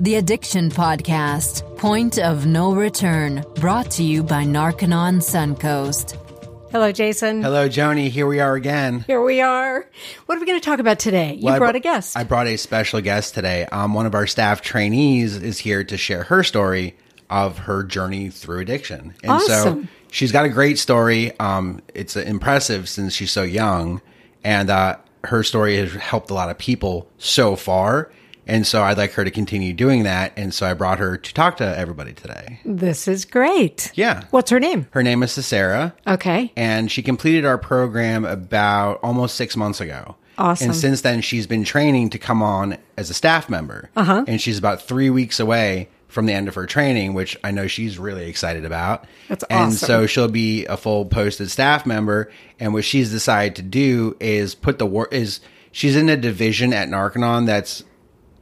the Addiction Podcast, Point of No Return, brought to you by Narconon Suncoast. Hello, Jason. Hello, Joni. Here we are again. Here we are. What are we going to talk about today? You Well, brought br- a guest. I brought a special guest today. Um, one of our staff trainees is here to share her story of her journey through addiction. And so she's got a great story. Um, it's uh, impressive since she's so young. And uh, her story has helped a lot of people so far. And so I'd like her to continue doing that. And so I brought her to talk to everybody today. this is great. Yeah. What's her name? Her name is Csira. Okay. and she completed our program about almost six months ago. Awesome. And since then, she's been training to come on as a staff member. Uh-huh. And she's about three weeks away from the end of her training, which I know she's really excited about. That's awesome. And so she'll be a full posted staff member. And what she's decided to do is put the word is she's in a division at Narconon that's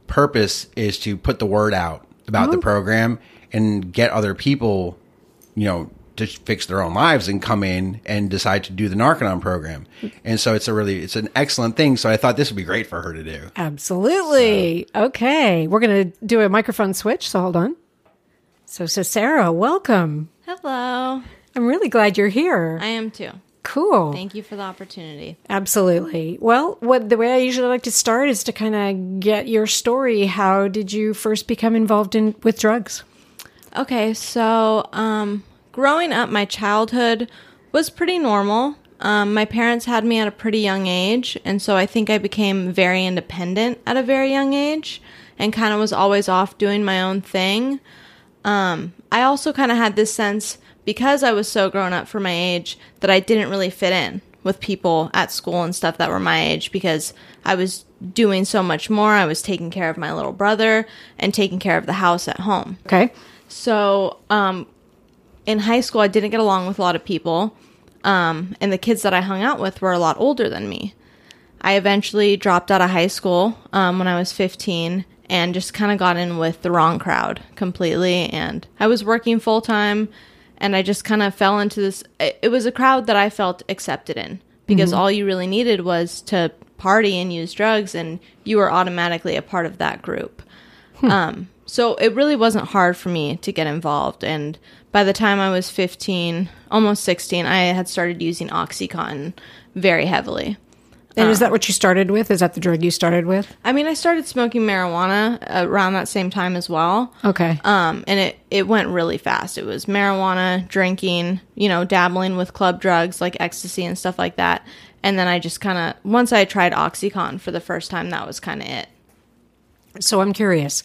purpose is to put the word out about Oh. the uh-huh. program and get other people, you know, to fix their own lives and come in and decide to do the Narconon program. And so it's a really it's an excellent thing. So I thought this would be great for her to do. Absolutely. Okay. We're going to do a microphone switch. So hold on. So, so Csira, welcome. Hello. I'm really glad you're here. I am too. Cool. Thank you for the opportunity. Absolutely. Well, what the way I usually like to start is to kind of get your story. How did you first become involved in with drugs? Okay, so um, growing up, my childhood was pretty normal. Um, my parents had me at a pretty young age, and so I think I became very independent at a very young age and kind of was always off doing my own thing. Um, I also kind of had this sense because I was so grown up for my age that I didn't really fit in with people at school and stuff that were my age because I was doing so much more. I was taking care of my little brother and taking care of the house at home. Okay. So, um, in high school, I didn't get along with a lot of people, um, and the kids that I hung out with were a lot older than me. I eventually dropped out of high school um, when I was 15 and just kind of got in with the wrong crowd completely. And I was working full time, and I just kind of fell into this. It, was a crowd that I felt accepted in because all you really needed was to party and use drugs, and you were automatically a part of that group. Um, so it really wasn't hard for me to get involved. And by the time I was 15, almost 16, I had started using Oxycontin very heavily. And is that what you started with? Is that the drug you started with? I mean, I started smoking marijuana around that same time as well. Okay. Um, and it, it went really fast. It was marijuana, drinking, you know, dabbling with club drugs like ecstasy and stuff like that. And then I just kind of, once I tried Oxycontin for the first time, that was kind of it. So I'm curious.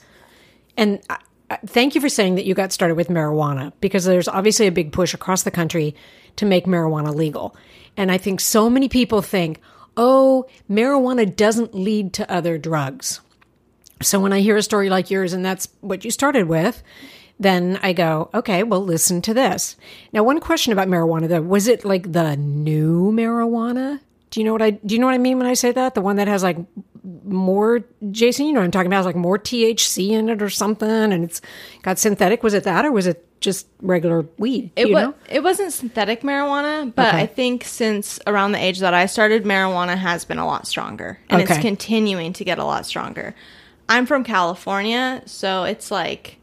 And I, I- thank you for saying that you got started with marijuana because there's obviously a big push across the country to make marijuana legal. And I think so many people think, oh, marijuana doesn't lead to other drugs. So when I hear a story like yours and that's what you started with, then I go, okay, well, listen to this. Now, one question about marijuana though, was it like the new marijuana? Do you know what I do you know what I mean when I say that? The one that has like more Jason, you know what I'm talking about, has like more THC in it or something and it's got synthetic. Was it that or was it just regular weed? It you was. know? It wasn't synthetic marijuana, but Okay. I think since around the age that I started, marijuana has been a lot stronger, and Okay. it's continuing to get a lot stronger. I'm from California, so it's like,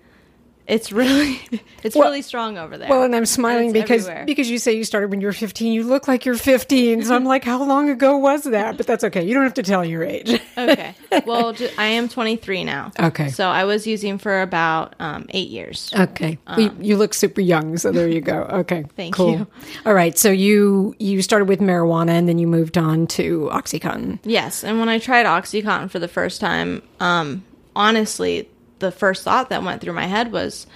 it's really, it's Well- really strong over there. Well, and I'm smiling it's because everywhere. because you say you started when you were 15. You look like you're 15. So I'm like, how long ago was that? But that's okay. You don't have to tell your age. okay. Well, I am 23 now. Okay. So I was using for about um, eight years. Okay. Well, you, you look super young, so there you go. Okay. Thank cool. you. All right. So you you started with marijuana and then you moved on to OxyContin. Yes, and when I tried OxyContin for the first time, um, honestly, the first thought that went through my head was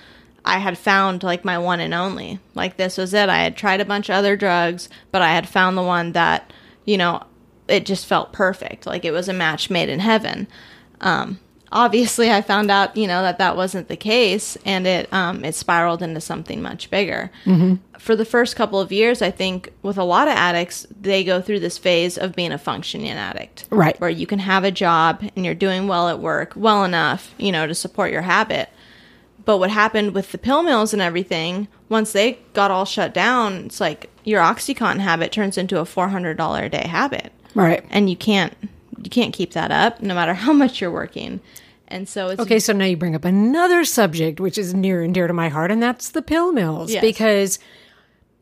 I had found like my one and only. Like this was it. I had tried a bunch of other drugs, but I had found the one that, you know, it just felt perfect. Like it was a match made in heaven. Um, obviously, I found out, you know, that that wasn't the case, and it um, it spiraled into something much bigger. For the first couple of years, I think with a lot of addicts, they go through this phase of being a functioning addict, Right. Where you can have a job and you're doing well at work, well enough, you know, to support your habit. But what happened with the pill mills and everything, once they got all shut down, it's like your OxyContin habit turns into a four hundred dollar a day habit Right. and you can't you can't keep that up no matter how much you're working And so it's Okay, so now you bring up another subject which is near and dear to my heart, and that's the pill mills. Yes. Because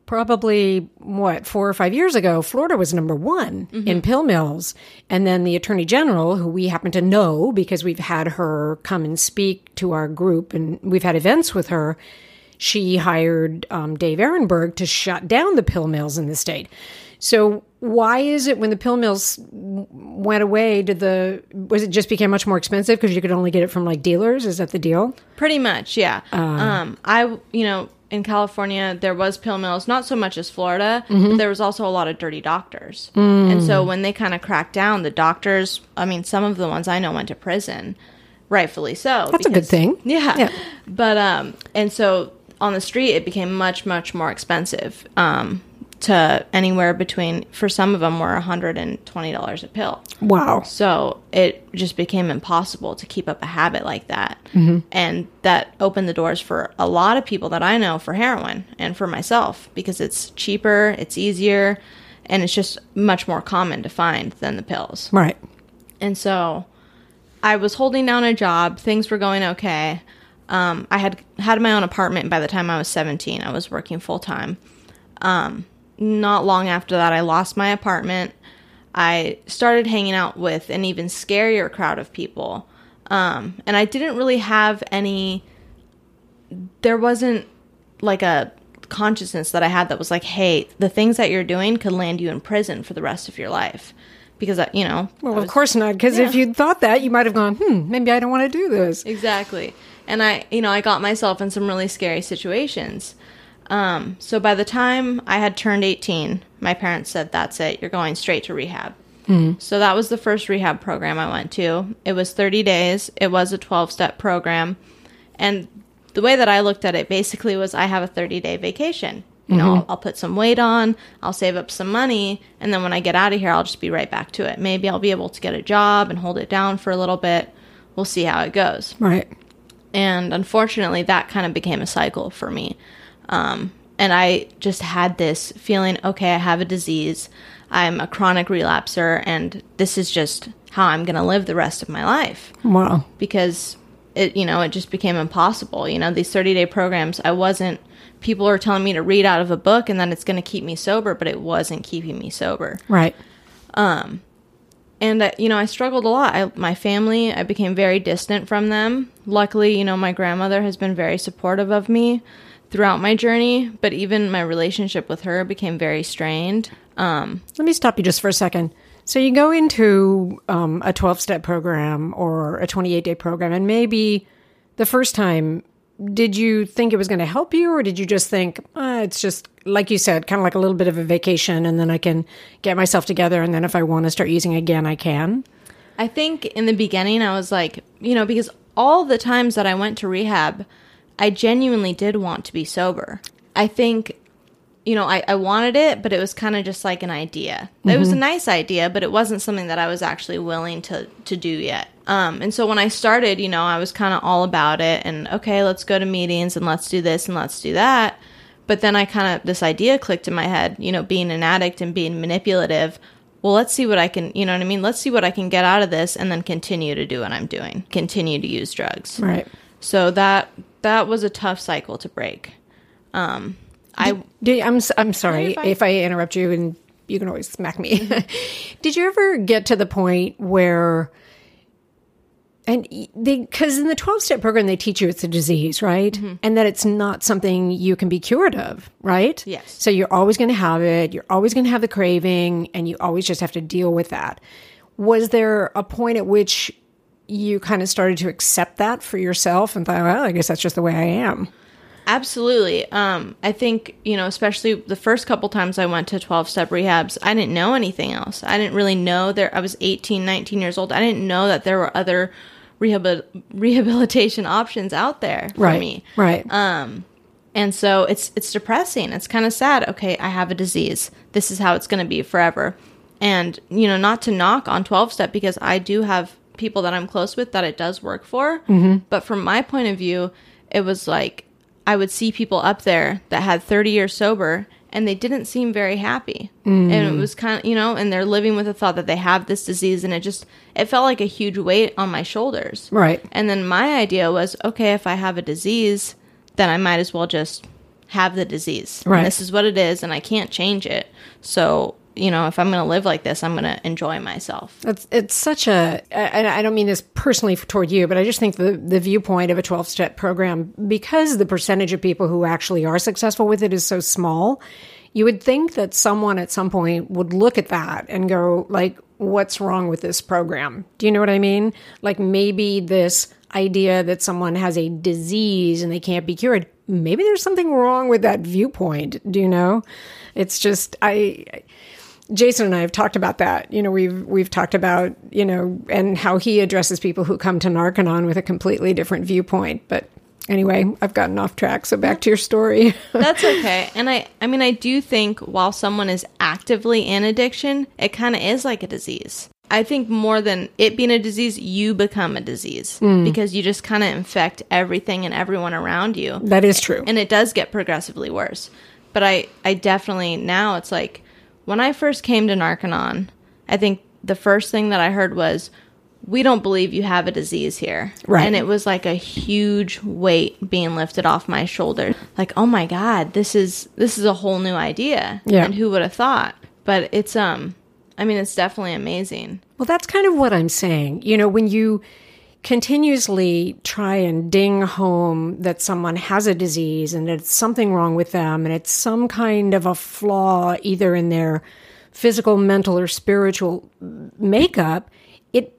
probably what four or five years ago, Florida was number one in pill mills, and then the Attorney General, who we happen to know because we've had her come and speak to our group, and we've had events with her. She hired um, Dave Aronberg to shut down the pill mills in the state. So why is it when the pill mills went away, did the was it just became much more expensive because you could only get it from like dealers? Is that the deal? Pretty much, yeah. um, I, you know, in California, there was pill mills, not so much as Florida, but there was also a lot of dirty doctors. And so when they kind of cracked down, the doctors, I mean, some of the ones I know went to prison, rightfully so. That's a good thing. Yeah. Yeah. But, um, and so on the street, it became much, much more expensive. Um, to anywhere between, for some of them, were $120 a pill. Wow. So it just became impossible to keep up a habit like that. And that opened the doors for a lot of people that I know for heroin and for myself because it's cheaper, it's easier, and it's just much more common to find than the pills. Right. And so I was holding down a job, things were going okay. Um, I had had my own apartment by the time I was 17. I was working full time. Um, not long after that, I lost my apartment. I started hanging out with an even scarier crowd of people. Um, and I didn't really have any, there wasn't like a consciousness that I had that was like, hey, the things that you're doing could land you in prison for the rest of your life. Because, I, you know, Well, of course not. Because if you'd thought that, you might have gone, hmm, maybe I don't want to do this. Exactly. And I, you know, I got myself in some really scary situations. Um, so by the time I had turned 18, my parents said, that's it, you're going straight to rehab. So that was the first rehab program I went to. It was 30 days, it was a 12 step program. And the way that I looked at it basically was I have a 30 day vacation. You know, I'll, I'll put some weight on, I'll save up some money, and then when I get out of here, I'll just be right back to it. Maybe I'll be able to get a job and hold it down for a little bit. We'll see how it goes. Right. And unfortunately, that kind of became a cycle for me. Um, and I just had this feeling okay, I have a disease. I'm a chronic relapser, and this is just how I'm going to live the rest of my life Wow. because it, you know, it just became impossible. You know, these 30 day programs, I wasn't, people are telling me to read out of a book and then it's going to keep me sober, but it wasn't keeping me sober Right. Um, and uh, you know i struggled a lot I, my family i became very distant from them luckily you know my grandmother has been very supportive of me throughout my journey but even my relationship with her became very strained um, Let me stop you just for a second. So you go into um, a 12 step program or a 28 day program, and maybe the first time, did you think it was going to help you, or did you just think uh, it's just, like you said, kind of like a little bit of a vacation, and then I can get myself together, and then if I want to start using again, I can? i think in the beginning i was like you know because all the times that i went to rehab i genuinely did want to be sober i think you know, I, I wanted it, but it was kind of just like an idea. It was a nice idea, but it wasn't something that I was actually willing to to do yet. Um, and so when I started, you know, I was kind of all about it, and okay, let's go to meetings and let's do this and let's do that. But then I kind of this idea clicked in my head, you know, being an addict and being manipulative. Well, let's see what I can, you know what I mean? Let's see what I can get out of this, and then continue to do what I'm doing, continue to use drugs. Right. So that that was a tough cycle to break. Um, I Did, I'm I'm sorry you're if I interrupt you, and you can always smack me. Did you ever get to the point where, and they because in the twelve step program they teach you it's a disease, right, Mm-hmm. and that it's not something you can be cured of, right? Yes. So you're always going to have it. You're always going to have the craving, and you always just have to deal with that. Was there a point at which you kind of started to accept that for yourself and thought, well, I guess that's just the way I am? Absolutely. Um, I think, you know, especially the first couple times I went to 12 step rehabs, I didn't know anything else. I didn't really know there, I was 18, 19 years old. I didn't know that there were other rehabil- rehabilitation options out there for Right. me. Right. And so it's it's depressing. It's kind of sad. Okay, I have a disease. This is how it's going to be forever. And you know, not to knock on 12 step because I do have people that I'm close with that it does work for. Mm-hmm. But from my point of view, it was like I would see people up there that had 30 years sober and they didn't seem very happy. And it was kind of, you know, and they're living with the thought that they have this disease and it just it felt like a huge weight on my shoulders. Right. And then my idea was, okay, if I have a disease, then I might as well just have the disease. And Right. this is what it is and I can't change it. So, you know, if I'm going to live like this, I'm going to enjoy myself. It's it's such a. I don't mean this personally toward you, but I just think the the viewpoint of a twelve step program because the percentage of people who actually are successful with it is so small. You would think that someone at some point would look at that and go like, "What's wrong with this program?" Do you know what I mean? Like maybe this idea that someone has a disease and they can't be cured. Maybe there's something wrong with that viewpoint. Do you know? It's just I. Jason and I have talked about that. You know, we've we've talked about you know and how he addresses people who come to Narconon with a completely different viewpoint. But anyway, I've gotten off track. So back to your story. That's okay. And I I mean I do think while someone is actively in addiction, it kind of is like a disease. I think more than it being a disease, you become a disease hmm. because you just kind of infect everything and everyone around you. that is true. and it does get progressively worse. But I, I definitely now it's like when I first came to Narconon, I think the first thing that I heard was, "We don't believe you have a disease here," Right. And it was like a huge weight being lifted off my shoulder. Like, oh my god, this is this is a whole new idea. Yeah. and who would have thought? But it's um, I mean, it's definitely amazing. Well, that's kind of what I'm saying. You know, when you continuously try and ding home that someone has a disease and that it's something wrong with them and it's some kind of a flaw either in their physical, mental, or spiritual makeup, it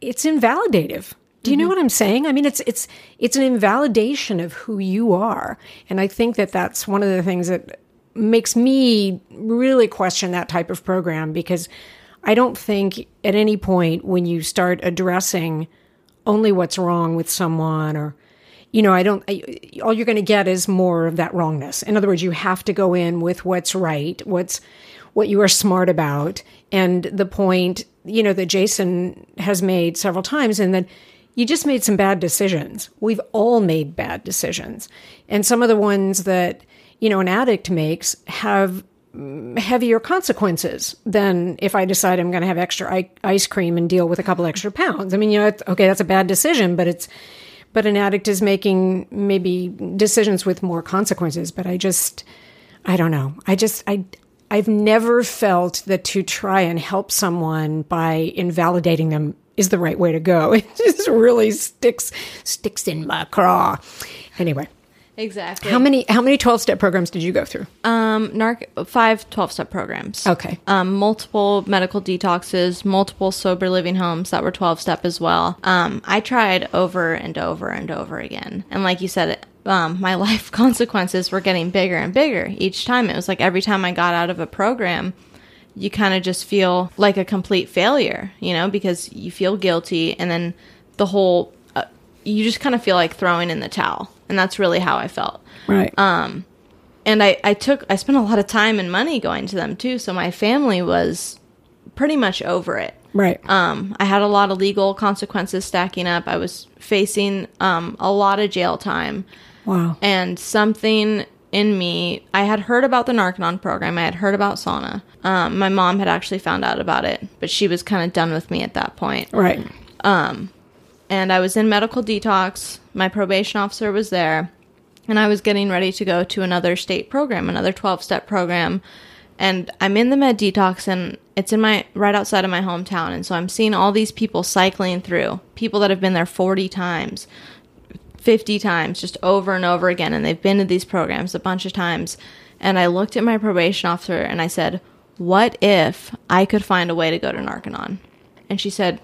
it's invalidative. Do you know mm-hmm. what I'm saying? I mean, it's it's it's an invalidation of who you are, and I think that that's one of the things that makes me really question that type of program because I don't think at any point when you start addressing only what's wrong with someone or you know, I don't, I, all you're going to get is more of that wrongness. In other words, you have to go in with what's right, what's, what you are smart about. And the point, you know, that Jason has made several times and that you just made some bad decisions. We've all made bad decisions. And some of the ones that, you know, an addict makes have heavier consequences than if I decide I'm going to have extra ice cream and deal with a couple extra pounds. I mean, you know, okay, that's a bad decision, but it's, but an addict is making maybe decisions with more consequences. But I just, I don't know. I just, I, I've never felt that to try and help someone by invalidating them is the right way to go. It just really sticks, sticks in my craw. Anyway, Exactly. how many, how many 12 step programs did you go through? Um, narc five 12 step programs. Okay. Um, multiple medical detoxes, multiple sober living homes that were 12 step as well. Um, I tried over and over and over again. And like you said, um, my life consequences were getting bigger and bigger each time. It was like every time I got out of a program, you kind of just feel like a complete failure, you know, because you feel guilty and then the whole, uh, you just kind of feel like throwing in the towel. And that's really how I felt Right. and I, I took I spent a lot of time and money going to them too. So my family was pretty much over it. right. Um, I had a lot of legal consequences stacking up. I was facing um, a lot of jail time, wow. and something in me. I had heard about the Narconon program. I had heard about sauna. Um, my mom had actually found out about it, but she was kind of done with me at that point Right. and I was in medical detox. My probation officer was there, and I was getting ready to go to another state program, another 12 step program. And I'm in the med detox, and it's in my right outside of my hometown. And so I'm seeing all these people cycling through, people that have been there 40 times, 50 times, just over and over again. And they've been to these programs a bunch of times. And I looked at my probation officer and I said, What if I could find a way to go to Narconon? And she said,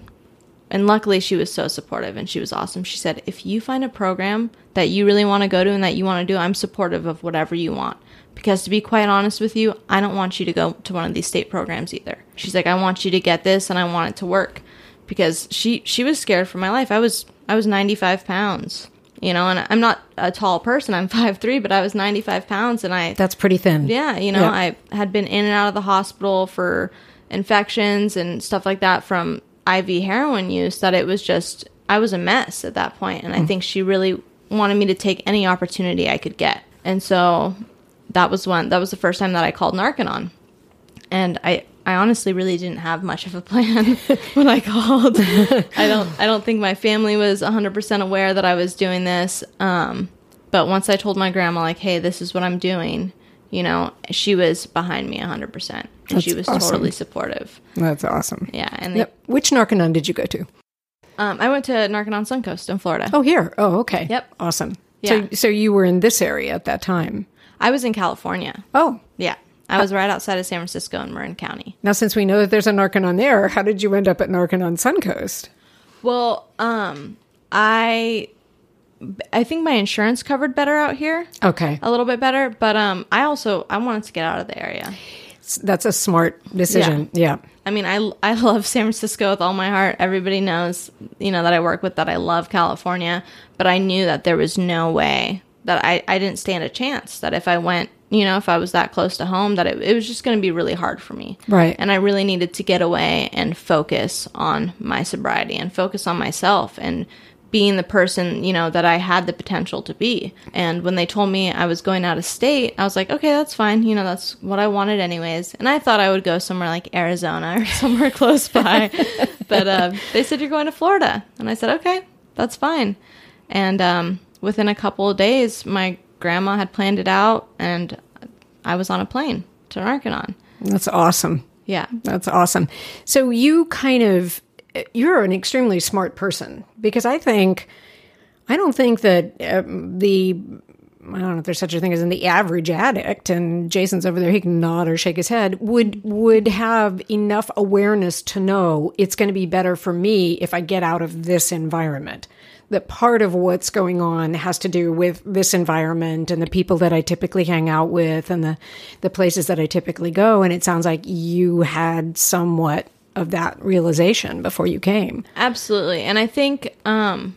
and luckily she was so supportive and she was awesome. She said, "If you find a program that you really want to go to and that you want to do, I'm supportive of whatever you want." Because to be quite honest with you, I don't want you to go to one of these state programs either. She's like, "I want you to get this and I want it to work." Because she she was scared for my life. I was I was 95 pounds. You know, and I'm not a tall person. I'm 5'3", but I was 95 pounds and I That's pretty thin. yeah, you know, Yeah. I had been in and out of the hospital for infections and stuff like that from IV heroin use that it was just I was a mess at that point and I think she really wanted me to take any opportunity I could get. And so that was one that was the first time that I called Narconon, and I I honestly really didn't have much of a plan when I called. I don't I don't think my family was 100% aware that I was doing this. Um, but once I told my grandma like, "Hey, this is what I'm doing," you know, she was behind me 100%. And she was awesome. totally supportive. That's awesome. Yeah, and they, Yep. Which Narconon did you go to? um, I went to Narconon Suncoast in Florida. Oh, here. Oh, okay. Yep. Awesome. Yeah. So, so you were in this area at that time. I was in California. Oh, Yeah, I was right outside of San Francisco in Marin County. now since we know that there's a Narconon there, how did you end up at Narconon Suncoast? Well, um, I I think my insurance covered better out here, Okay, a little bit better. But um, I also I wanted to get out of the area. that's a smart decision. Yeah. I mean, I I love San Francisco with all my heart. Everybody knows, you know, that I work with that I love California, but I knew that there was no way that I I didn't stand a chance that if I went, you know, if I was that close to home, that it, it was just going to be really hard for me. Right. And I really needed to get away and focus on my sobriety and focus on myself and being the person, you know, that I had the potential to be. And when they told me I was going out of state, I was like, okay, that's fine. You know, that's what I wanted anyways. And I thought I would go somewhere like Arizona or somewhere close by. but uh, they said, you're going to Florida. And I said, okay, that's fine. And um, within a couple of days, my grandma had planned it out and I was on a plane to Narconon. That's awesome. Yeah. That's awesome. So you kind of you're an extremely smart person because I think I don't think that um, the I don't know if there's such a thing as in the average addict and Jason's over there he can nod or shake his head would would have enough awareness to know it's going to be better for me if I get out of this environment. That part of what's going on has to do with this environment and the people that I typically hang out with and the the places that I typically go and it sounds like you had somewhat of that realization before you came. Absolutely. And I think um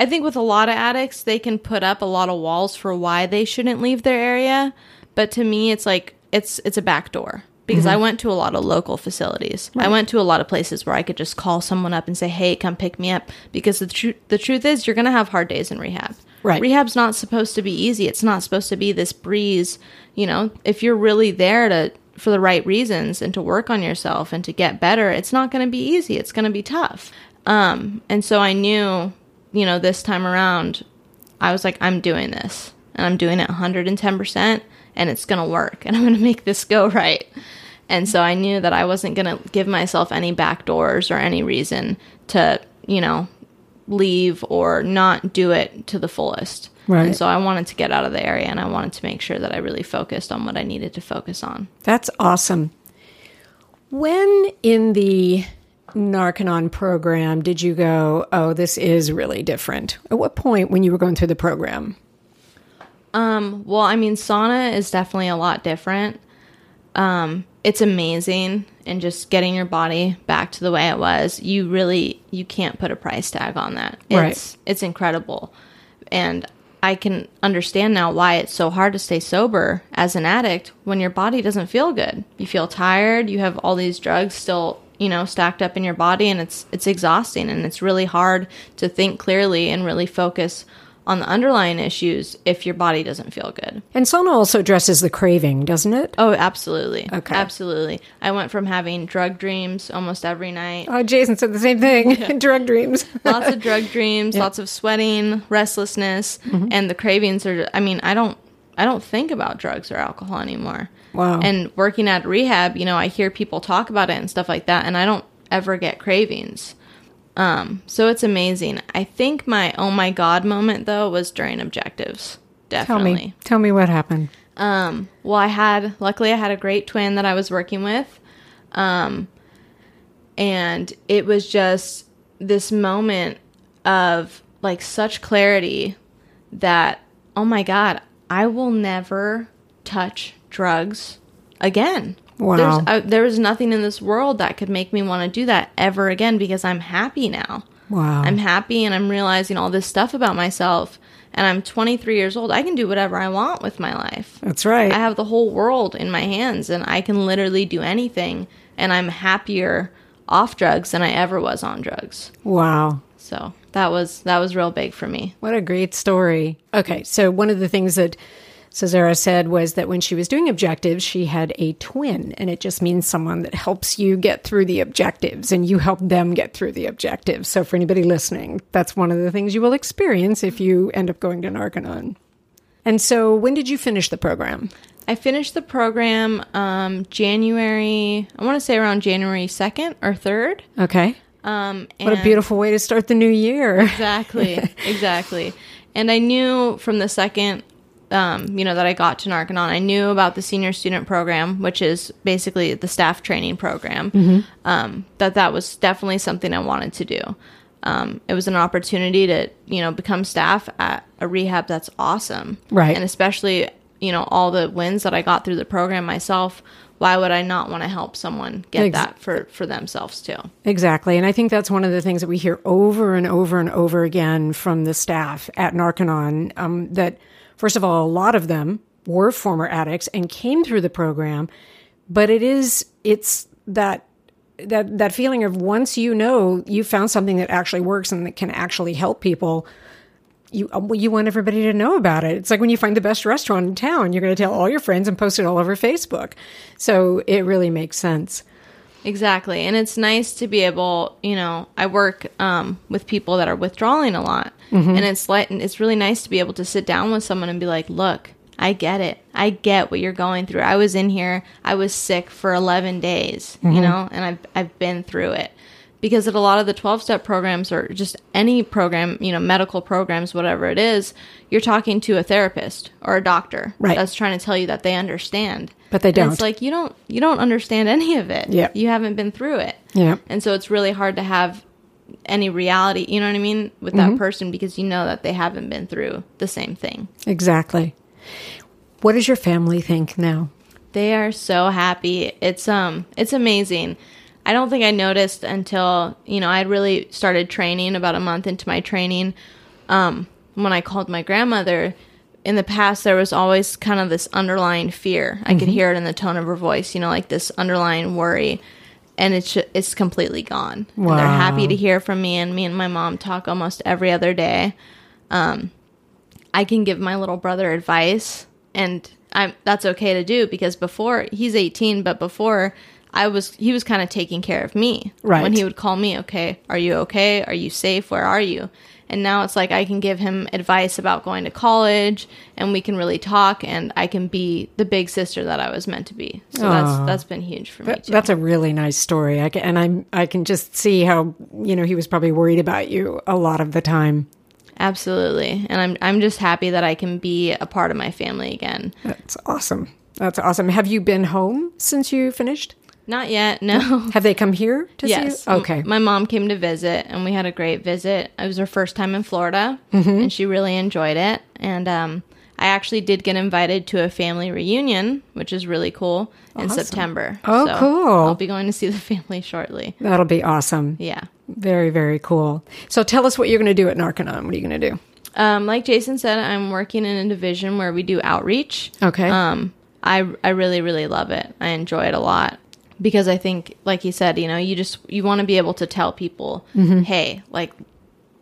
I think with a lot of addicts they can put up a lot of walls for why they shouldn't leave their area, but to me it's like it's it's a back door because I went to a lot of local facilities. I went to a lot of places where I could just call someone up and say, "Hey, come pick me up." Because the truth the truth is you're going to have hard days in rehab. Right. Rehab's not supposed to be easy. It's not supposed to be this breeze, you know. If you're really there to for the right reasons and to work on yourself and to get better, it's not going to be easy. It's going to be tough. Um, and so I knew, you know, this time around, I was like, I'm doing this and I'm doing it 110% and it's going to work and I'm going to make this go right. And so I knew that I wasn't going to give myself any back doors or any reason to, you know, leave or not do it to the fullest. Right. And so I wanted to get out of the area and I wanted to make sure that I really focused on what I needed to focus on. That's awesome. When in the Narconon program did you go, oh, this is really different? At what point when you were going through the program? Um, well, I mean, sauna is definitely a lot different. Um, it's amazing and just getting your body back to the way it was. You really you can't put a price tag on that. Right. It's it's incredible. And I can understand now why it's so hard to stay sober as an addict when your body doesn't feel good. You feel tired, you have all these drugs still, you know, stacked up in your body and it's it's exhausting and it's really hard to think clearly and really focus on the underlying issues if your body doesn't feel good. And sauna also addresses the craving, doesn't it? Oh, absolutely. Okay. Absolutely. I went from having drug dreams almost every night. Oh, Jason said the same thing. Drug dreams. lots of drug dreams, lots of sweating, restlessness, Mm-hmm. and the cravings are I mean, I don't I don't think about drugs or alcohol anymore. Wow. And working at rehab, you know, I hear people talk about it and stuff like that and I don't ever get cravings. Um, so it's amazing. I think my oh my god moment though was during objectives. Definitely. Tell me. Tell me what happened. Um, well, I had luckily I had a great twin that I was working with, um, and it was just this moment of like such clarity that oh my god, I will never touch drugs again. Wow. There's, uh, there was nothing in this world that could make me want to do that ever again because I'm happy now. Wow. I'm happy and I'm realizing all this stuff about myself. And I'm 23 years old. I can do whatever I want with my life. That's right. I have the whole world in my hands and I can literally do anything. And I'm happier off drugs than I ever was on drugs. wow. So that was that was real big for me. What a great story. Okay, so one of the things that Csira said was that when she was doing objectives, she had a twin, and it just means someone that helps you get through the objectives and you help them get through the objectives. So, for anybody listening, that's one of the things you will experience if you end up going to Narconon. And so, when did you finish the program? I finished the program um, January, I want to say around January 2nd or 3rd. Okay. Um, What a beautiful way to start the new year. Exactly, exactly. And I knew from the second, um, you know, that I got to Narconon, I knew about the senior student program, which is basically the staff training program. Um, that that was definitely something I wanted to do. Um, it was an opportunity to, you know, become staff at a rehab that's awesome, Right. And especially, you know, all the wins that I got through the program myself. Why would I not want to help someone get Ex- that for for themselves too? Exactly. And I think that's one of the things that we hear over and over and over again from the staff at Narconon um, that, first of all, a lot of them were former addicts and came through the program. But it is, it's that. That, that feeling of once you know you found something that actually works and that can actually help people, you uh, you want everybody to know about it. It's like when you find the best restaurant in town, you're going to tell all your friends and post it all over Facebook. So it really makes sense. Exactly. And it's nice to be able, you know, I work um, with people that are withdrawing a lot. And it's like it's really nice to be able to sit down with someone and be like, "Look, I get it. I get what you're going through. I was in here. I was sick for 11 days, you know, and I've I've been through it." Because at a lot of the 12 step programs or just any program, you know, medical programs, whatever it is, you're talking to a therapist or a doctor Right. that's trying to tell you that they understand. But they don't. It's like you don't you don't understand any of it. Yeah. You haven't been through it. Yeah. And so it's really hard to have any reality, you know what I mean, with Mm-hmm. that person because you know that they haven't been through the same thing. Exactly. What does your family think now? They are so happy. It's um it's amazing. I don't think I noticed until, you know, I really started training about a month into my training. Um when I called my grandmother, in the past there was always kind of this underlying fear. I could hear it in the tone of her voice, you know, like this underlying worry. And it's it's completely gone. And they're happy to hear from me and me and my mom talk almost every other day. I can give my little brother advice and I'm that's okay to do because before he's 18 but before I was he was kind of taking care of me. Right. When he would call me, "Okay, are you okay? Are you safe? Where are you?" And now it's like I can give him advice about going to college and we can really talk and I can be the big sister that I was meant to be. So Aw. that's that's been huge for me too. That's a really nice story. I can, and I'm I can just see how you know he was probably worried about you a lot of the time. Absolutely. And I'm I'm just happy that I can be a part of my family again. That's awesome. That's awesome. Have you been home since you finished? Not yet. No. Have they come here to Yes. see you? Okay. My mom came to visit and we had a great visit. It was her first time in Florida Mm-hmm. and she really enjoyed it. And um, I actually did get invited to a family reunion, which is really cool, in September. Oh, cool. I'll be going to see the family shortly. That'll be awesome. Yeah. Very very cool. So tell us what you're going to do at Narconon. What are you going to do? Um, like Jason said, I'm working in a division where we do outreach. Okay. Um, I I really really love it. I enjoy it a lot because I think, like he said, you know, you just you want to be able to tell people, hey, like,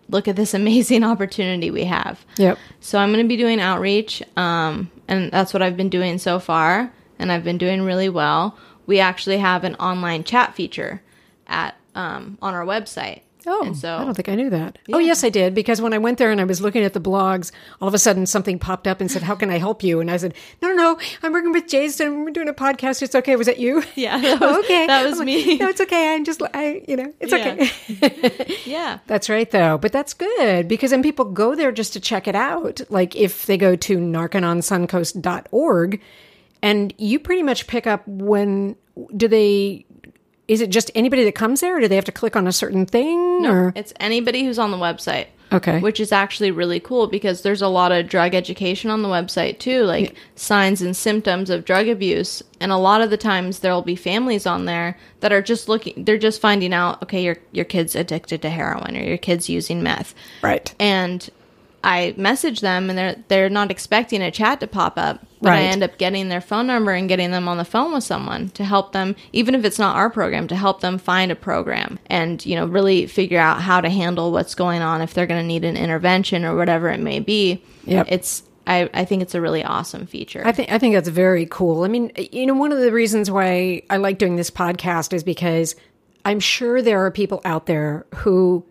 look at this amazing opportunity we have. yep. So I'm going to be doing outreach, um, and that's what I've been doing so far, and I've been doing really well. We actually have an online chat feature at um, on our website. Oh, and so I don't think I knew that. Oh, yes, I did because when I went there and I was looking at the blogs, all of a sudden something popped up and said, "How can I help you?" And I said, "No, no, no, I'm working with Jason. We're doing a podcast. It's okay. Was that you?" Yeah, that was- oh, okay. that was I'm like, me. no, it's okay. I'm just, I, you know, it's Yeah. okay. yeah, That's right, though. But that's good because then people go there just to check it out. Like if they go to narcononsuncoast.org and you pretty much pick up when do they is it just anybody that comes there or do they have to click on a certain thing or It's anybody who's on the website. Okay. Which is actually really cool because there's a lot of drug education on the website too, like signs and symptoms of drug abuse. And a lot of the times there'll be families on there that are just looking they're just finding out, okay, your your kid's addicted to heroin or your kid's using meth. right. And I message them and they're they're not expecting a chat to pop up. But I end up getting their phone number and getting them on the phone with someone to help them, even if it's not our program, to help them find a program and, you know, really figure out how to handle what's going on if they're going to need an intervention or whatever it may be. Yep. It's I, I think it's a really awesome feature. I think I think that's very cool. I mean, you know, one of the reasons why I like doing this podcast is because I'm sure there are people out there who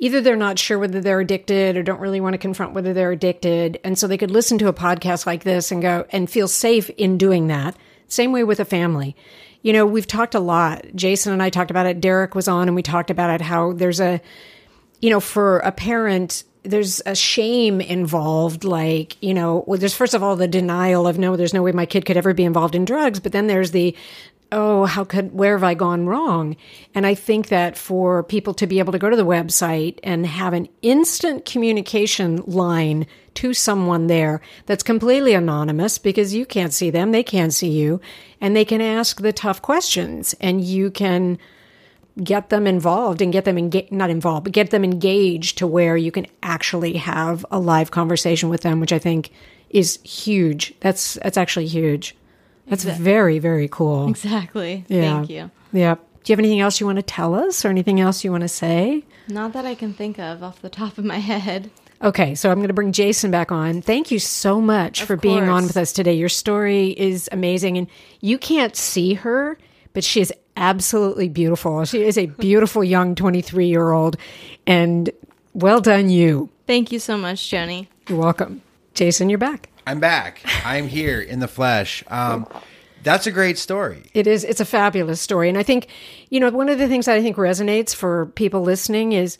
either they're not sure whether they're addicted or don't really want to confront whether they're addicted, and so they could listen to a podcast like this and go and feel safe in doing that. Same way with a family. You know, we've talked a lot. Jason and I talked about it. Derek was on and we talked about it how there's a you know, for a parent, there's a shame involved. Like, you know, well, there's first of all the denial of no, there's no way my kid could ever be involved in drugs. But then there's the, oh, how could, where have I gone wrong? And I think that for people to be able to go to the website and have an instant communication line to someone there that's completely anonymous because you can't see them, they can't see you, and they can ask the tough questions and you can, get them involved and get them engaged, not involved, but get them engaged to where you can actually have a live conversation with them, which I think is huge. That's, that's actually huge. That's very, very cool. exactly. Yeah. Thank you. Yeah. Do you have anything else you want to tell us or anything else you want to say? Not that I can think of off the top of my head. Okay, so I'm going to bring Jason back on. Thank you so much for being on with us today. Your story is amazing, and you can't see her, but she is absolutely beautiful. She is a beautiful young 23 year old, and well done, you. Thank you so much, Joni. You're welcome. Jason, you're back. I'm back. I'm here in the flesh. Um, that's a great story. It is. It's a fabulous story, and I think, you know, one of the things that I think resonates for people listening is,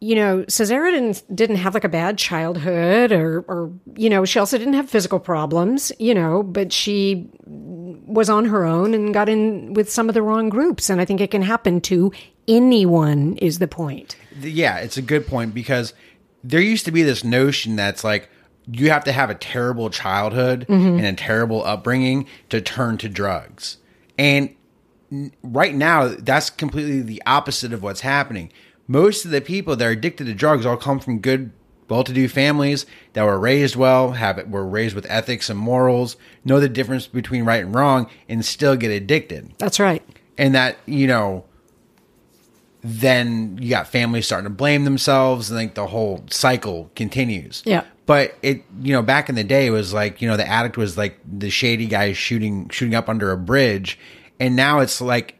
you know, Csira didn't didn't have like a bad childhood, or or you know, she also didn't have physical problems, you know, but she was on her own and got in with some of the wrong groups, and I think it can happen to anyone. Is the point? Yeah, it's a good point because there used to be this notion that's like you have to have a terrible childhood mm-hmm. and a terrible upbringing to turn to drugs. And right now, that's completely the opposite of what's happening. Most of the people that are addicted to drugs all come from good, well-to-do families that were raised well, have were raised with ethics and morals, know the difference between right and wrong, and still get addicted. That's right. And that you know, then you got families starting to blame themselves, and like the whole cycle continues. Yeah. But it, you know, back in the day, it was like you know the addict was like the shady guy shooting shooting up under a bridge, and now it's like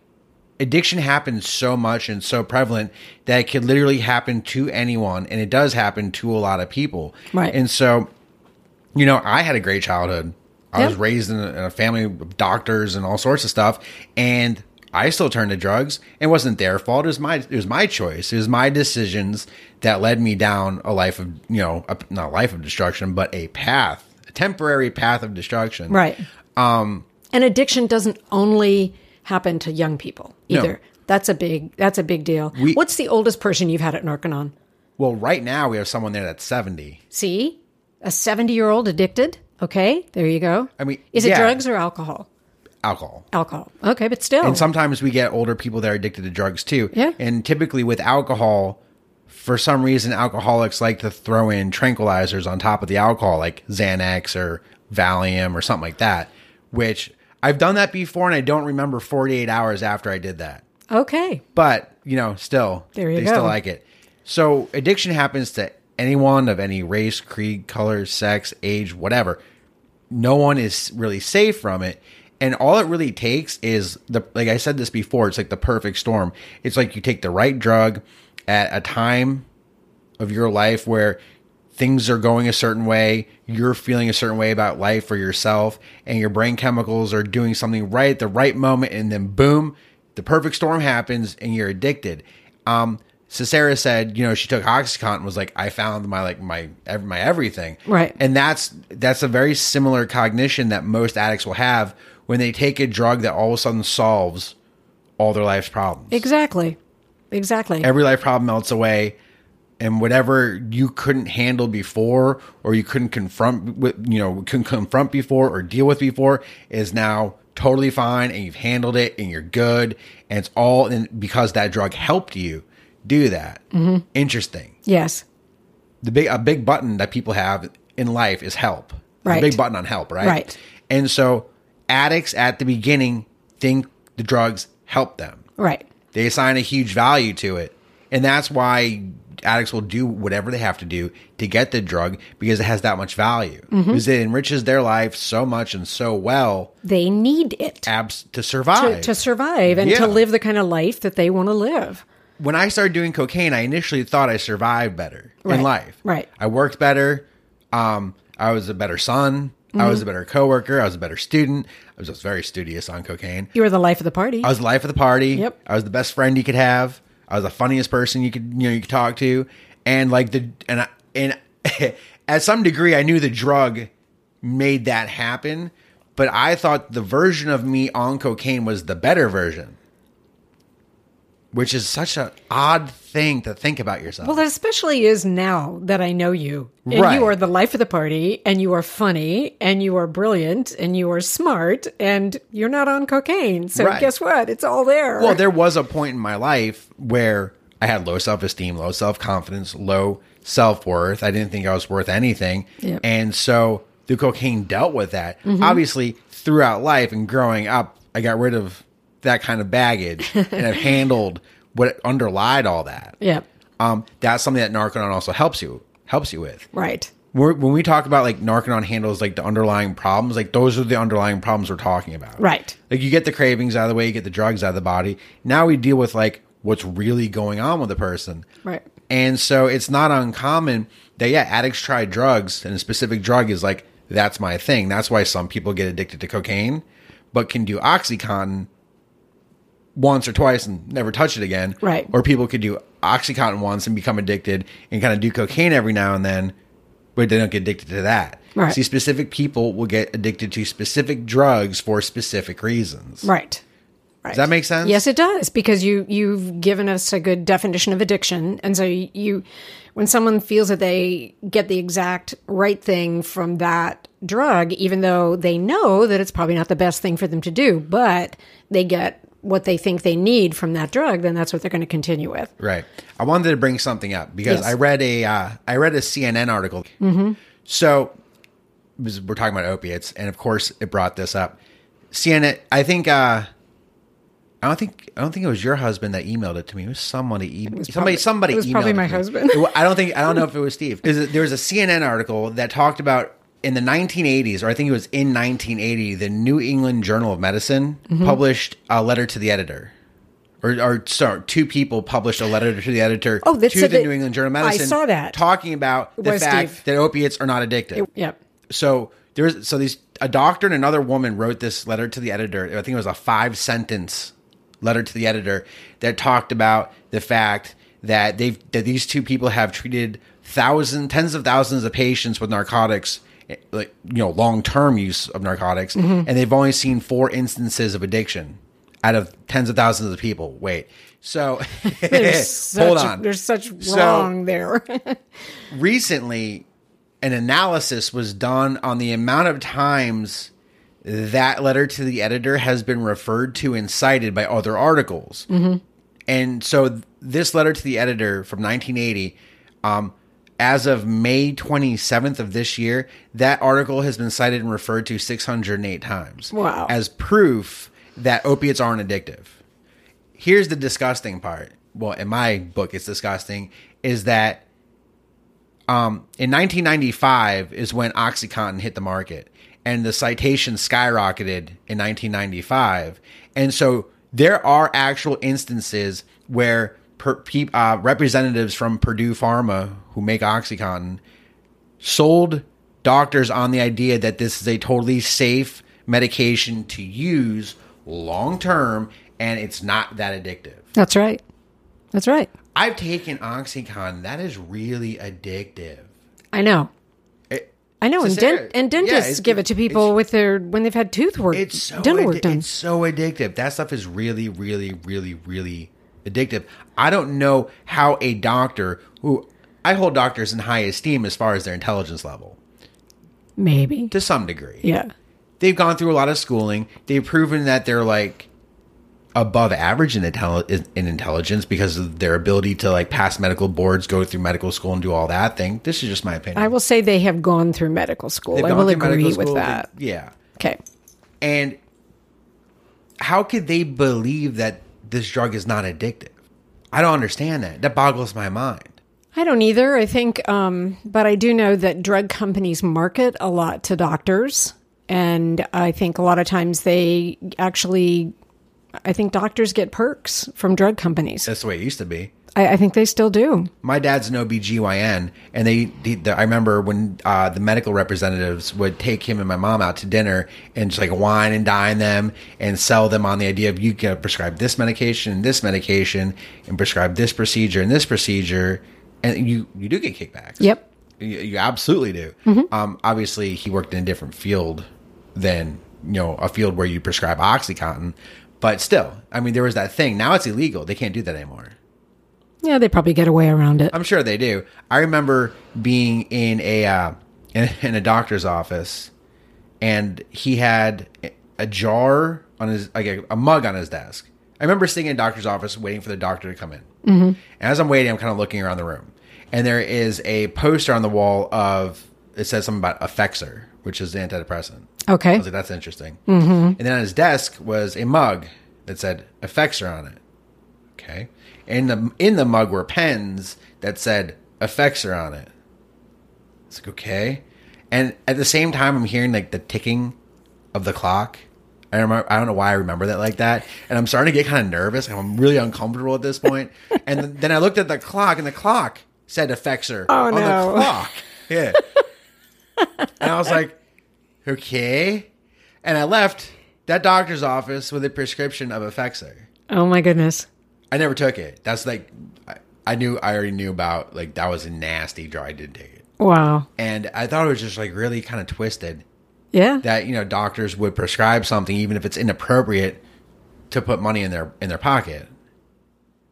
addiction happens so much and so prevalent that it could literally happen to anyone, and it does happen to a lot of people. Right. And so, you know, I had a great childhood. I Yeah. was raised in a, in a family of doctors and all sorts of stuff, and I still turned to drugs. It wasn't their fault. It was my it was my choice. It was my decisions that led me down a life of you know a, not a life of destruction, but a path, a temporary path of destruction. Right. Um, and addiction doesn't only happen to young people No. either. That's a big. That's a big deal. We- What's the oldest person you've had at Narconon? Well, right now we have someone there that's seventy. See, a seventy-year-old addicted. Okay, there you go. I mean, is it yeah. drugs or alcohol? Alcohol. Alcohol. Okay, but still. And sometimes we get older people that are addicted to drugs too. Yeah. And typically with alcohol, for some reason, alcoholics like to throw in tranquilizers on top of the alcohol, like Xanax or Valium or something like that, which I've done that before and I don't remember 48 hours after I did that. okay. But, you know, still, There you they go. still like it. So addiction happens to anyone of any race, creed, color, sex, age, whatever. No one is really safe from it. And all it really takes is the like I said this before, it's like the perfect storm. It's like you take the right drug at a time of your life where things are going a certain way, you're feeling a certain way about life or yourself, and your brain chemicals are doing something right at the right moment, and then boom, the perfect storm happens and you're addicted. Um, so Csira said, you know, she took OxyContin and was like, I found my like my my everything, Right. And that's that's a very similar cognition that most addicts will have when they take a drug that all of a sudden solves all their life's problems Exactly. Exactly. every life problem melts away and whatever you couldn't handle before or you couldn't confront with you know couldn't confront before or deal with before is now totally fine and you've handled it and you're good and it's all in because that drug helped you do that mm-hmm. interesting yes. the big a big button that people have in life is help Right. big button on help right Right. and so addicts at the beginning think the drugs help them Right. they assign a huge value to it. And that's why addicts will do whatever they have to do to get the drug because it has that much value. Mm-hmm. Because it enriches their life so much and so well They need it abs to to, survive. to survive and Yeah. to live the kind of life that they want to live. when I started doing cocaine, I initially thought I survived better Right. in life. Right. I worked better. Um, I was a better son. I Mm-hmm. was a better coworker. I was a better student. I was just very studious on cocaine. You were the life of the party. I was the life of the party. Yep. I was the best friend you could have. I was the funniest person you could you know you could talk to, and like the and I, and at some degree I knew the drug made that happen, but I thought the version of me on cocaine was the better version, which is such an odd thing to think about yourself. well, it especially is now that I know you. And Right. you are the life of the party, and you are funny, and you are brilliant, and you are smart, and you're not on cocaine. So Right. guess what? It's all there. Well, there was a point in my life where I had low self esteem, low self confidence, low self worth. I didn't think I was worth anything. Yep. And so the cocaine dealt with that. Mm-hmm. Obviously, throughout life and growing up, I got rid of that kind of baggage and I've handled what underlied all that. yeah. Um, that's something that Narconon also helps you helps you with. Right. We're, when we talk about like Narconon handles like the underlying problems, like those are the underlying problems we're talking about. Right. Like you get the cravings out of the way, you get the drugs out of the body. Now we deal with like what's really going on with the person. Right. And so it's not uncommon that yeah, addicts try drugs and a specific drug is like that's my thing. That's why some people get addicted to cocaine, but can do OxyContin once or twice and never touch it again. Right. Or people could do OxyContin once and become addicted and kind of do cocaine every now and then, but they don't get addicted to that. Right. See, specific people will get addicted to specific drugs for specific reasons. Right. Right. Does that make sense? Yes, it does because you you've given us a good definition of addiction, and so you, you when someone feels that they get the exact right thing from that drug, even though they know that it's probably not the best thing for them to do, but they get what they think they need from that drug, then that's what they're going to continue with. Right. I wanted to bring something up because Yes. I read a uh, I read a CNN article. Mm-hmm. So was- we're talking about opiates, and of course it brought this up. CNN. I think. uh I don't think I don't think it was your husband that emailed it to me. It was somebody. E- somebody. probably- somebody. it was probably my husband. It I don't think. I don't know if it was Steve. A- There was a CNN article that talked about in the 1980s, or I think it was in 1980, the New England Journal of Medicine Mm-hmm. published a letter to the editor. Or, or sorry, two people published a letter to the editor Oh, to the that- New England Journal of Medicine. I saw that. talking about the fact Steve. that opiates are not addictive. Yep. So there's so these a doctor and another woman wrote this letter to the editor. I think it was a five sentence letter to the editor that talked about the fact that they've that these two people have treated thousands, tens of thousands of patients with narcotics, like you know, long term use of narcotics, Mm-hmm. and they've only seen four instances of addiction out of tens of thousands of people. Wait, so There's hold such- on. There's such So- wrong there. recently an analysis was done on the amount of times that letter to the editor has been referred to and cited by other articles. Mm-hmm. And so th- this letter to the editor from 1980, um, as of May 27th of this year, that article has been cited and referred to 608 times. Wow. As proof that opiates aren't addictive here's the disgusting part. Well, in my book, it's disgusting. Is that um, in 1995 is when OxyContin hit the market, and the citation skyrocketed in 1995, and so there are actual instances where per, pe- uh, representatives from Purdue Pharma who make OxyContin sold doctors on the idea that this is a totally safe medication to use long term and it's not that addictive. That's right. That's right. I've taken Oxycontin. That is really addictive. I know. It- I know, and, dent- and dentists it's- give it to people with their when they've had tooth work, It's so dental work done. It's so addictive. That stuff is really, really, really, really addictive. I don't know how a doctor who I hold doctors in high esteem as far as their intelligence level Maybe, to some degree. yeah, they've gone through a lot of schooling. They've proven that they're like above average in, intelli- in intelligence because of their ability to like pass medical boards, go through medical school, and do all that thing. This is just my opinion. I will say they have gone through medical school. They've I will agree with that. they- yeah. Okay, And how could they believe that this drug is not addictive? I don't understand that. That boggles my mind. I don't either. I think, um, but I do know that drug companies market a lot to doctors. And I think a lot of times they actually, I think doctors get perks from drug companies. That's the way it used to be. I, I think they still do. My dad's an OBGYN, and they, they the, I remember when uh, the medical representatives would take him and my mom out to dinner and just like wine and dine them and sell them on the idea of you can prescribe this medication and this medication and prescribe this procedure and this procedure, and you you do get kickbacks. Yep. You, you absolutely do. Um, obviously, he worked in a different field than you know a field where you prescribe OxyContin, but still, I mean, there was that thing. Now it's illegal; they can't do that anymore. Yeah, they probably get away around it. I'm sure they do. I remember being in a uh, in, in a doctor's office, and he had a jar on his like a, a mug on his desk. I remember sitting in a doctor's office waiting for the doctor to come in. Mm-hmm. And as I'm waiting, I'm kind of looking around the room, and there is a poster on the wall of it says something about Effexor, which is the antidepressant. Okay, I was like, that's interesting. Mm-hmm. And then on his desk was a mug that said Effexor on it. Okay. And the in the mug were pens that said Effexor on it. It's like okay. And at the same time, I'm hearing like the ticking of the clock. I remember. I don't know why I remember that like that, and I'm starting to get kind of nervous. and I'm really uncomfortable at this point. and then- I looked at the clock, and the clock said Effexor Oh, on no. the clock. Yeah. and I was like, okay. And I left that doctor's office with a prescription of Effexor. Oh my goodness. I never took it. That's like, I, I knew, I already knew about, like, that was a nasty drug. I didn't take it. Wow. And I thought it was just, like, really kind of twisted Yeah. that, you know, doctors would prescribe something, even if it's inappropriate, to put money in their in their pocket.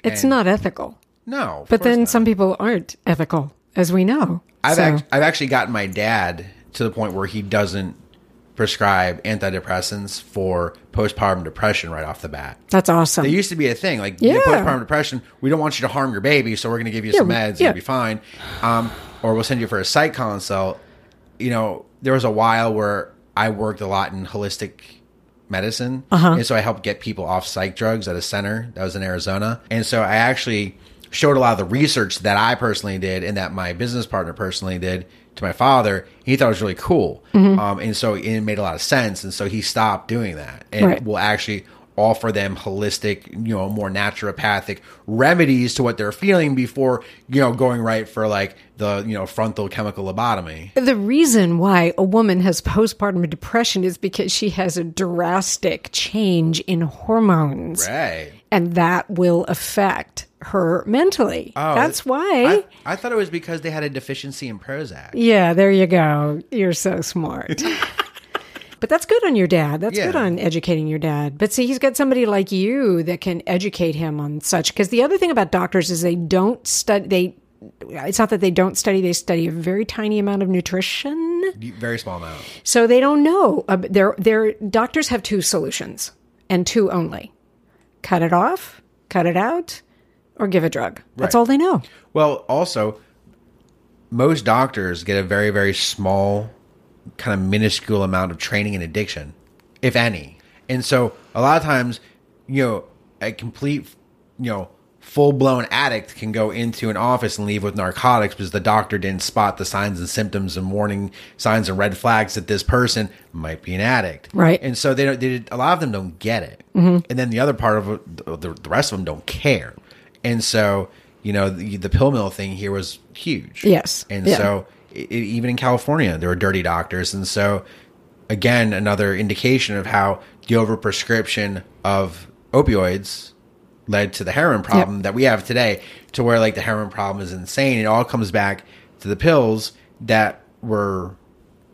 it's and- not ethical. No. But then not. some people aren't ethical, as we know. I've, So- act- I've actually gotten my dad to the point where he doesn't prescribe antidepressants for postpartum depression right off the bat. that's awesome. It used to be a thing. Like, Yeah. postpartum depression, we don't want you to harm your baby, so we're going to give you some meds, yeah. you'll be fine. Um, or we'll send you for a psych consult. You know, there was a while where I worked a lot in holistic medicine. Uh-huh. And so I helped get people off psych drugs at a center that was in Arizona. And so I actually showed a lot of the research that I personally did and that my business partner personally did to my father. He thought it was really cool. Mm-hmm. Um, and so it made a lot of sense. And so he stopped doing that and Right. will actually offer them holistic, you know, more naturopathic remedies to what they're feeling before, you know, going right for like the, you know, frontal chemical lobotomy. The reason why a woman has postpartum depression is because she has a drastic change in hormones. Right. And that will affect her mentally. That's why. I, I thought it was because they had a deficiency in Prozac. yeah, there you go. You're so smart. but that's good on your dad. That's good on educating your dad. But see, he's got somebody like you that can educate him on such. Because the other thing about doctors is they don't study, they, it's not that they don't study, they study a very tiny amount of nutrition. Very small amount. So they don't know. Uh, their their doctors have two solutions and two only: cut it off, cut it out, or give a drug. That's Right. all they know. Well, also, most doctors get a very, very small, kind of minuscule amount of training in addiction, if any. And so a lot of times, you know, a complete, you know, full blown addict can go into an office and leave with narcotics because the doctor didn't spot the signs and symptoms and warning signs and red flags that this person might be an addict. Right. And so they don't, they, a lot of them don't get it. Mm-hmm. And then the other part of the, the rest of them don't care. And so, you know, the, the pill mill thing here was huge. Yes. And Yeah. so, i even in California, there were dirty doctors. And so, again, another indication of how the overprescription of opioids led to the heroin problem that we have today, to where like the heroin problem is insane. It all comes back to the pills that were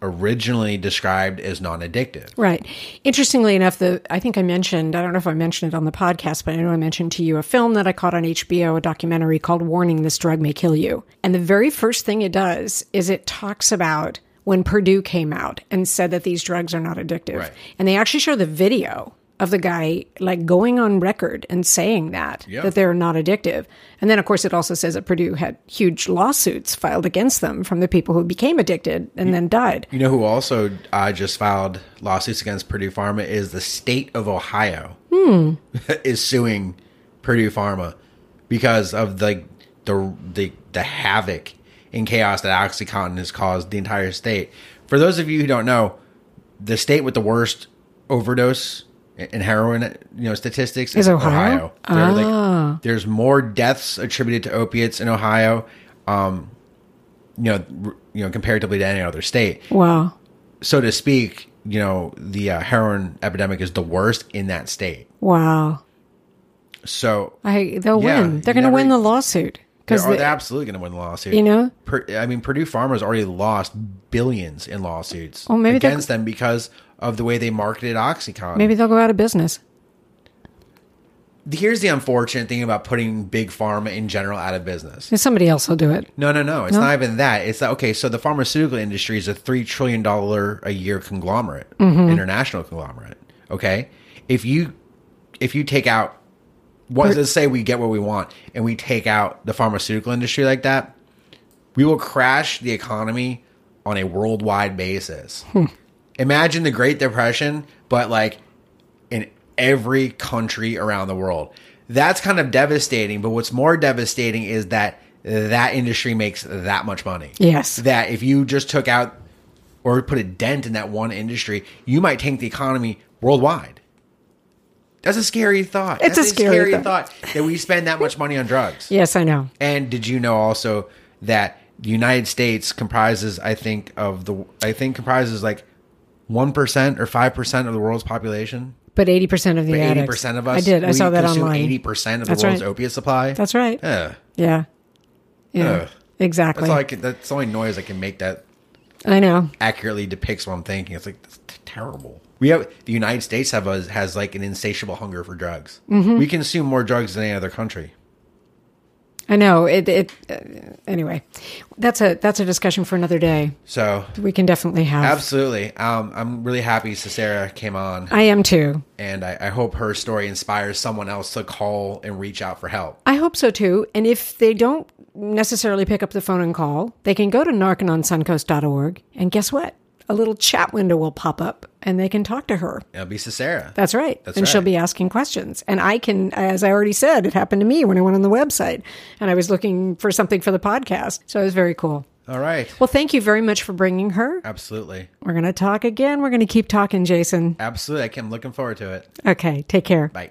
originally described as non addictive. Right. Interestingly enough, the I think I mentioned I don't know if I mentioned it on the podcast, but I know I mentioned to you a film that I caught on HBO, a documentary called "Warning: This Drug May Kill You." And the very first thing it does is it talks about when Purdue came out and said that these drugs are not addictive, Right. and they actually show the video of the guy like going on record and saying that Yeah. that they're not addictive. And then of course it also says that Purdue had huge lawsuits filed against them from the people who became addicted and then died. You know who also uh, just filed lawsuits against Purdue Pharma is the state of Ohio is suing Purdue Pharma because of the the the, the havoc and chaos that OxyContin has caused the entire state. For those of you who don't know, the state with the worst overdose and heroin, you know, statistics Is Ohio? There are, Ah. like, there's more deaths attributed to opiates in Ohio, um, you know, r- you know, comparatively to any other state, Wow. so to speak. You know, the uh, heroin epidemic is the worst in that state. Wow. So I they'll Yeah, win. They're going to win the lawsuit they're, because they're absolutely going to win the lawsuit. you know Per, I mean, Purdue Pharma has already lost billions in lawsuits Well, maybe against them because of the way they marketed OxyContin. maybe they'll go out of business. Here's the unfortunate thing about putting big pharma in general out of business. And somebody else will do it. No, no, no. It's No? not even that. It's that okay. So the pharmaceutical industry is a three trillion dollar a year conglomerate, Mm-hmm. international conglomerate. Okay, if you if you take out what let's say we get what we want and we take out the pharmaceutical industry like that, we will crash the economy on a worldwide basis. Hmm. Imagine the Great Depression, but like in every country around the world. That's kind of devastating, but what's more devastating is that that industry makes that much money. Yes. That if you just took out or put a dent in that one industry, you might tank the economy worldwide. That's a scary thought. It's That's a scary thought that we spend that much money on drugs. Yes, I know. And did you know also that the United States comprises, I think, of the I think comprises like one percent or five percent of the world's population. But eighty percent of the Eighty addicts. percent of us. I did. I we saw that consume online. Eighty percent of the world's right. opiate supply. That's right. Ugh. Yeah. Yeah. Ugh. Exactly. That's all I can, That's the only noise I can make that I know. accurately depicts what I'm thinking. It's like that's t- terrible. We have the United States have a, has like an insatiable hunger for drugs. Mm-hmm. We consume more drugs than any other country. I know. It. It. Uh, anyway, that's a that's a discussion for another day. So We can definitely have. absolutely, um, I'm really happy Csira came on. I am too. and I, I hope her story inspires someone else to call and reach out for help. I hope so too. And if they don't necessarily pick up the phone and call, they can go to narcononsuncoast.org and guess what? A little chat window will pop up and they can talk to her. It'll be Csira. That's right. That's and she'll be asking questions. And I can, as I already said, it happened to me when I went on the website and I was looking for something for the podcast. So it was very cool. All right. Well, thank you very much for bringing her. Absolutely. We're going to talk again. We're going to keep talking, Jason. Absolutely. I'm looking forward to it. Okay. Take care. Bye.